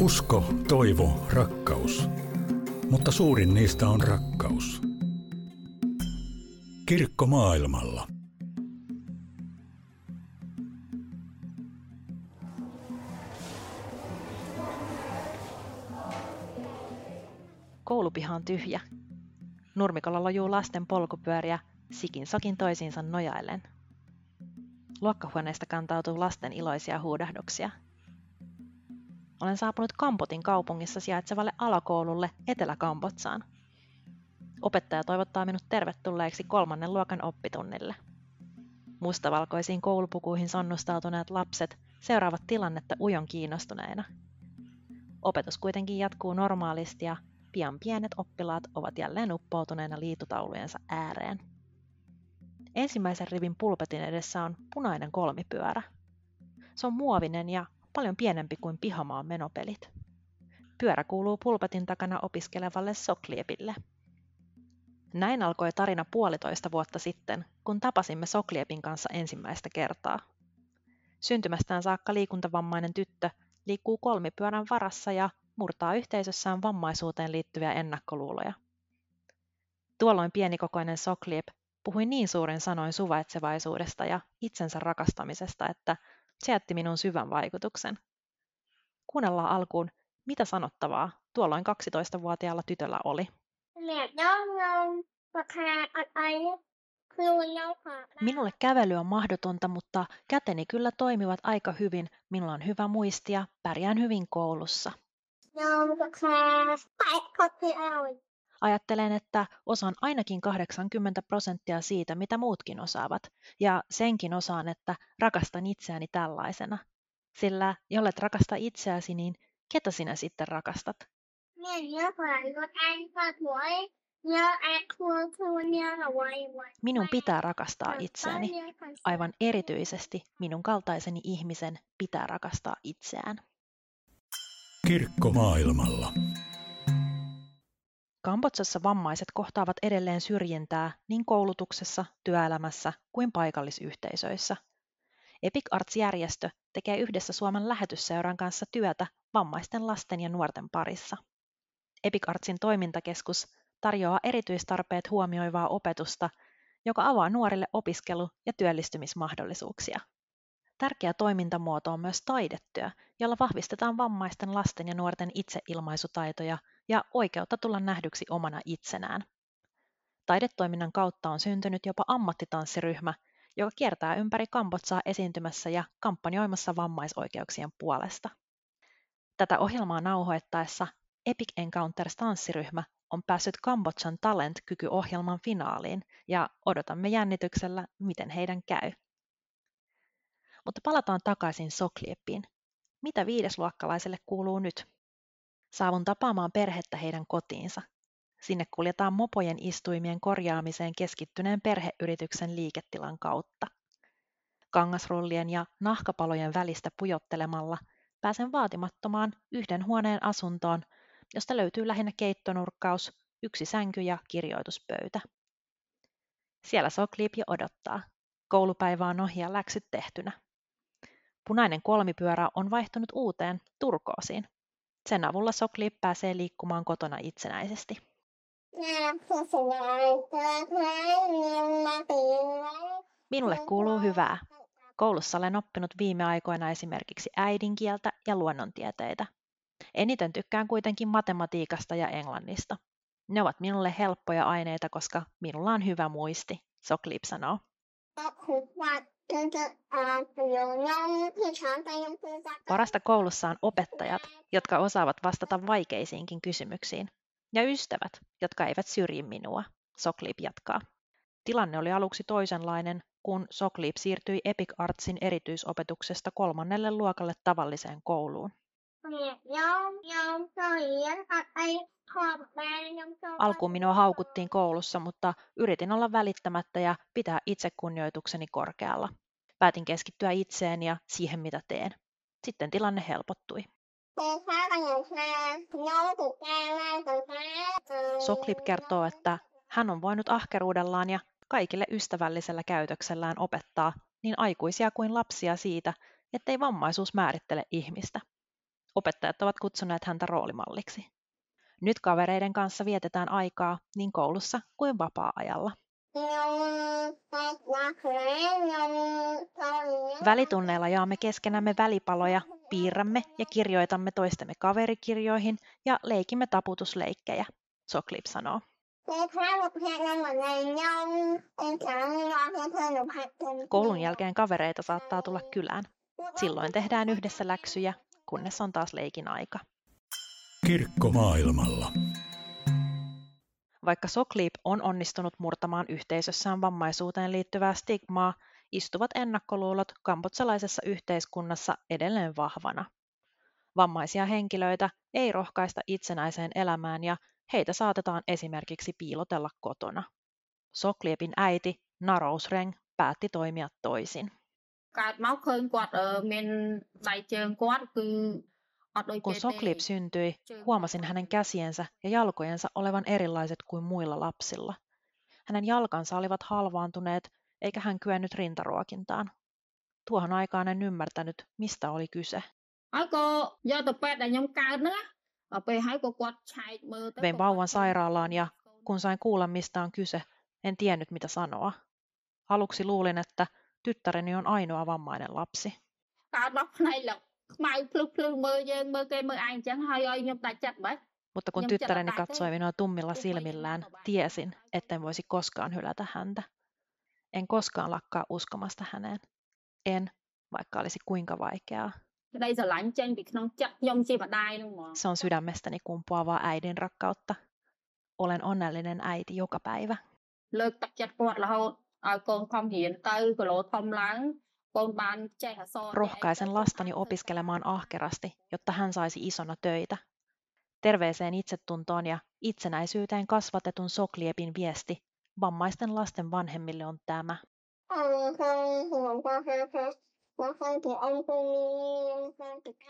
Usko, toivo, rakkaus. Mutta suurin niistä on rakkaus. Kirkko maailmalla. Koulupiha on tyhjä. Nurmikolla lojuu lasten polkupyöriä sikin sakin toisiinsa nojaillen. Luokkahuoneesta kantautuu lasten iloisia huudahduksia. Olen saapunut Kampotin kaupungissa sijaitsevalle alakoululle Etelä-Kambotsaan. Opettaja toivottaa minut tervetulleeksi kolmannen luokan oppitunnille. Mustavalkoisiin koulupukuihin sonnustautuneet lapset seuraavat tilannetta ujon kiinnostuneina. Opetus kuitenkin jatkuu normaalisti ja pian pienet oppilaat ovat jälleen uppoutuneena liitutaulujensa ääreen. Ensimmäisen rivin pulpetin edessä on punainen kolmipyörä. Se on muovinen ja paljon pienempi kuin pihamaan menopelit. Pyörä kuuluu pulpetin takana opiskelevalle Sokliepille. Näin alkoi tarina puolitoista vuotta sitten, kun tapasimme Sokliepin kanssa ensimmäistä kertaa. Syntymästään saakka liikuntavammainen tyttö liikkuu kolmipyörän varassa ja murtaa yhteisössään vammaisuuteen liittyviä ennakkoluuloja. Tuolloin pienikokoinen Sokliep puhui niin suurin sanoin suvaitsevaisuudesta ja itsensä rakastamisesta, että se jätti minun syvän vaikutuksen. Kuunnellaan alkuun, mitä sanottavaa tuolloin 12-vuotiaalla tytöllä oli. Minulle kävely on mahdotonta, mutta käteni kyllä toimivat aika hyvin. Minulla on hyvä muisti ja pärjään hyvin koulussa. Ajattelen, että osaan ainakin 80 prosenttia siitä, mitä muutkin osaavat, ja senkin osaan, että rakastan itseäni tällaisena. Sillä jollet rakasta itseäsi, niin ketä sinä sitten rakastat? Minun pitää rakastaa itseäni. Aivan erityisesti minun kaltaiseni ihmisen pitää rakastaa itseään. Kirkko maailmalla. Kambotsassa vammaiset kohtaavat edelleen syrjintää niin koulutuksessa, työelämässä kuin paikallisyhteisöissä. Epic Arts-järjestö tekee yhdessä Suomen lähetysseuran kanssa työtä vammaisten lasten ja nuorten parissa. Epic Artsin toimintakeskus tarjoaa erityistarpeet huomioivaa opetusta, joka avaa nuorille opiskelu- ja työllistymismahdollisuuksia. Tärkeä toimintamuoto on myös taidetyö, jolla vahvistetaan vammaisten lasten ja nuorten itseilmaisutaitoja ja oikeutta tulla nähdyksi omana itsenään. Taidetoiminnan kautta on syntynyt jopa ammattitanssiryhmä, joka kiertää ympäri Kambotsaa esiintymässä ja kampanjoimassa vammaisoikeuksien puolesta. Tätä ohjelmaa nauhoittaessa Epic Encounters tanssiryhmä on päässyt Kambodjan Talent-kykyohjelman finaaliin ja odotamme jännityksellä, miten heidän käy. Mutta palataan takaisin Soklieppiin. Mitä viidesluokkalaiselle kuuluu nyt? Saavun tapaamaan perhettä heidän kotiinsa. Sinne kuljetaan mopojen istuimien korjaamiseen keskittyneen perheyrityksen liiketilan kautta. Kangasrullien ja nahkapalojen välistä pujottelemalla pääsen vaatimattomaan yhden huoneen asuntoon, josta löytyy lähinnä keittonurkkaus, yksi sänky ja kirjoituspöytä. Siellä Sokliip jo odottaa. Koulupäivä on ohi ja läksyt tehtynä. Punainen kolmipyörä on vaihtunut uuteen turkoosiin. Sen avulla Sokli pääsee liikkumaan kotona itsenäisesti. Minulle kuuluu hyvää. Koulussa olen oppinut viime aikoina esimerkiksi äidinkieltä ja luonnontieteitä. Eniten tykkään kuitenkin matematiikasta ja englannista. Ne ovat minulle helppoja aineita, koska minulla on hyvä muisti, Soklip sanoo. Parasta koulussa on opettajat, jotka osaavat vastata vaikeisiinkin kysymyksiin, ja ystävät, jotka eivät syrji minua, Soklip jatkaa. Tilanne oli aluksi toisenlainen, kun Soklip siirtyi Epic Artsin erityisopetuksesta kolmannelle luokalle tavalliseen kouluun. Alkuun minua haukuttiin koulussa, mutta yritin olla välittämättä ja pitää itsekunnioitukseni korkealla. Päätin keskittyä itseen ja siihen, mitä teen. Sitten tilanne helpottui. Soklip kertoo, että hän on voinut ahkeruudellaan ja kaikille ystävällisellä käytöksellään opettaa niin aikuisia kuin lapsia siitä, ettei vammaisuus määrittele ihmistä. Opettajat ovat kutsuneet häntä roolimalliksi. Nyt kavereiden kanssa vietetään aikaa niin koulussa kuin vapaa-ajalla. Välitunneilla jaamme keskenämme välipaloja, piirrämme ja kirjoitamme toistemme kaverikirjoihin ja leikimme taputusleikkejä, Soklip sanoo. Koulun jälkeen kavereita saattaa tulla kylään. Silloin tehdään yhdessä läksyjä, kunnes on taas leikin aika. Kirkko maailmalla. Vaikka Soklip on onnistunut murtamaan yhteisössään vammaisuuteen liittyvää stigmaa, istuvat ennakkoluulot kambotsalaisessa yhteiskunnassa edelleen vahvana. Vammaisia henkilöitä ei rohkaista itsenäiseen elämään ja heitä saatetaan esimerkiksi piilotella kotona. Sokliepin äiti Narousreng päätti toimia toisin. Kun Soklip syntyi, huomasin hänen käsiensä ja jalkojensa olevan erilaiset kuin muilla lapsilla. Hänen jalkansa olivat halvaantuneet, eikä hän kyennyt rintaruokintaan. Tuohon aikaan en ymmärtänyt, mistä oli kyse. Vein vauvan sairaalaan ja kun sain kuulla, mistä on kyse, en tiennyt mitä sanoa. Aluksi luulin, että tyttäreni on ainoa vammainen lapsi. Mutta kun tyttäreni katsoi minua tummilla silmillään, tiesin, etten voisi koskaan hylätä häntä. En koskaan lakkaa uskomasta häneen. En, vaikka olisi kuinka vaikeaa. Se on sydämestäni kumpuavaa äidin rakkautta. Olen onnellinen äiti joka päivä. Rohkaisen lastani opiskelemaan ahkerasti, jotta hän saisi isona töitä. Terveeseen itsetuntoon ja itsenäisyyteen kasvatetun Sokliepin viesti vammaisten lasten vanhemmille on tämä.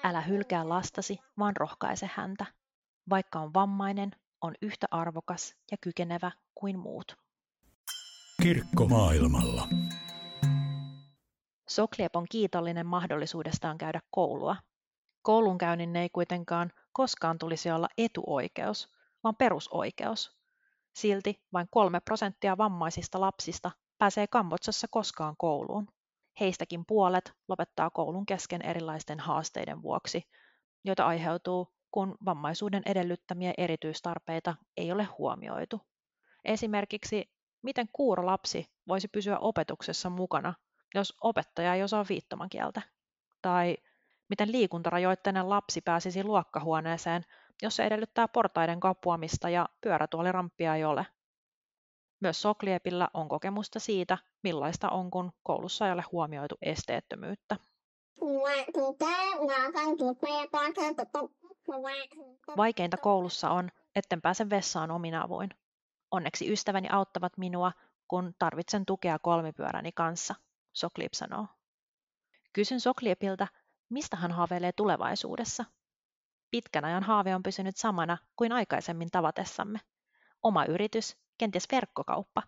Älä hylkää lastasi, vaan rohkaise häntä. Vaikka on vammainen, on yhtä arvokas ja kykenevä kuin muut. Kirkko maailmalla. Sokliep on kiitollinen mahdollisuudestaan käydä koulua. Koulunkäynnin ei kuitenkaan koskaan tulisi olla etuoikeus, vaan perusoikeus. Silti vain kolme prosenttia vammaisista lapsista pääsee Kambotsassa koskaan kouluun. Heistäkin puolet lopettaa koulun kesken erilaisten haasteiden vuoksi, joita aiheutuu, kun vammaisuuden edellyttämiä erityistarpeita ei ole huomioitu. Esimerkiksi, miten kuuro lapsi voisi pysyä opetuksessa mukana, jos opettaja ei osaa viittomakieltä? Tai miten liikuntarajoitteinen lapsi pääsisi luokkahuoneeseen, jos se edellyttää portaiden kapuamista ja pyörätuoliramppia ei ole? Myös Sokliepillä on kokemusta siitä, millaista on, kun koulussa ei ole huomioitu esteettömyyttä. Vaikeinta koulussa on, etten pääse vessaan omin avuin. Onneksi ystäväni auttavat minua, kun tarvitsen tukea kolmipyöräni kanssa, Soklip sanoo. Kysyn Sokliepiltä, mistä hän haaveilee tulevaisuudessa. Pitkän ajan haave on pysynyt samana kuin aikaisemmin tavatessamme. Oma yritys kenties verkkokauppa,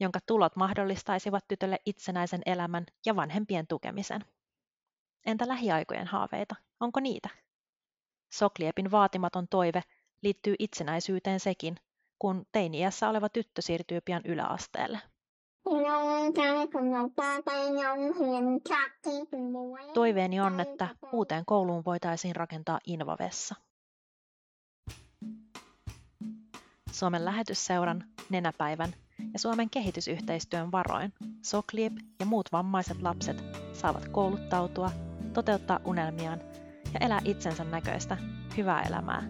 jonka tulot mahdollistaisivat tytölle itsenäisen elämän ja vanhempien tukemisen. Entä lähiaikojen haaveita? Onko niitä? Sokliepin vaatimaton toive liittyy itsenäisyyteen sekin, kun teini-iässä oleva tyttö siirtyy pian yläasteelle. Toiveeni on, että uuteen kouluun voitaisiin rakentaa invavessa. Suomen lähetysseuran, Nenäpäivän ja Suomen kehitysyhteistyön varoin Sokliep ja muut vammaiset lapset saavat kouluttautua, toteuttaa unelmiaan ja elää itsensä näköistä, hyvää elämää.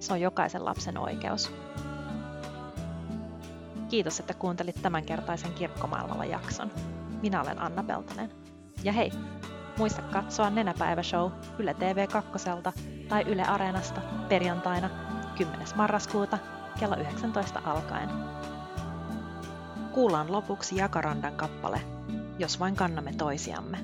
Se on jokaisen lapsen oikeus. Kiitos, että kuuntelit tämänkertaisen Kirkkomaailmalla jakson. Minä olen Anna Peltonen. Ja hei, muista katsoa Nenäpäivä-show Yle TV2 tai Yle Areenasta perjantaina 10. marraskuuta kello 19 alkaen. Kuullaan lopuksi Jakarandan kappale, jos vain kannamme toisiamme.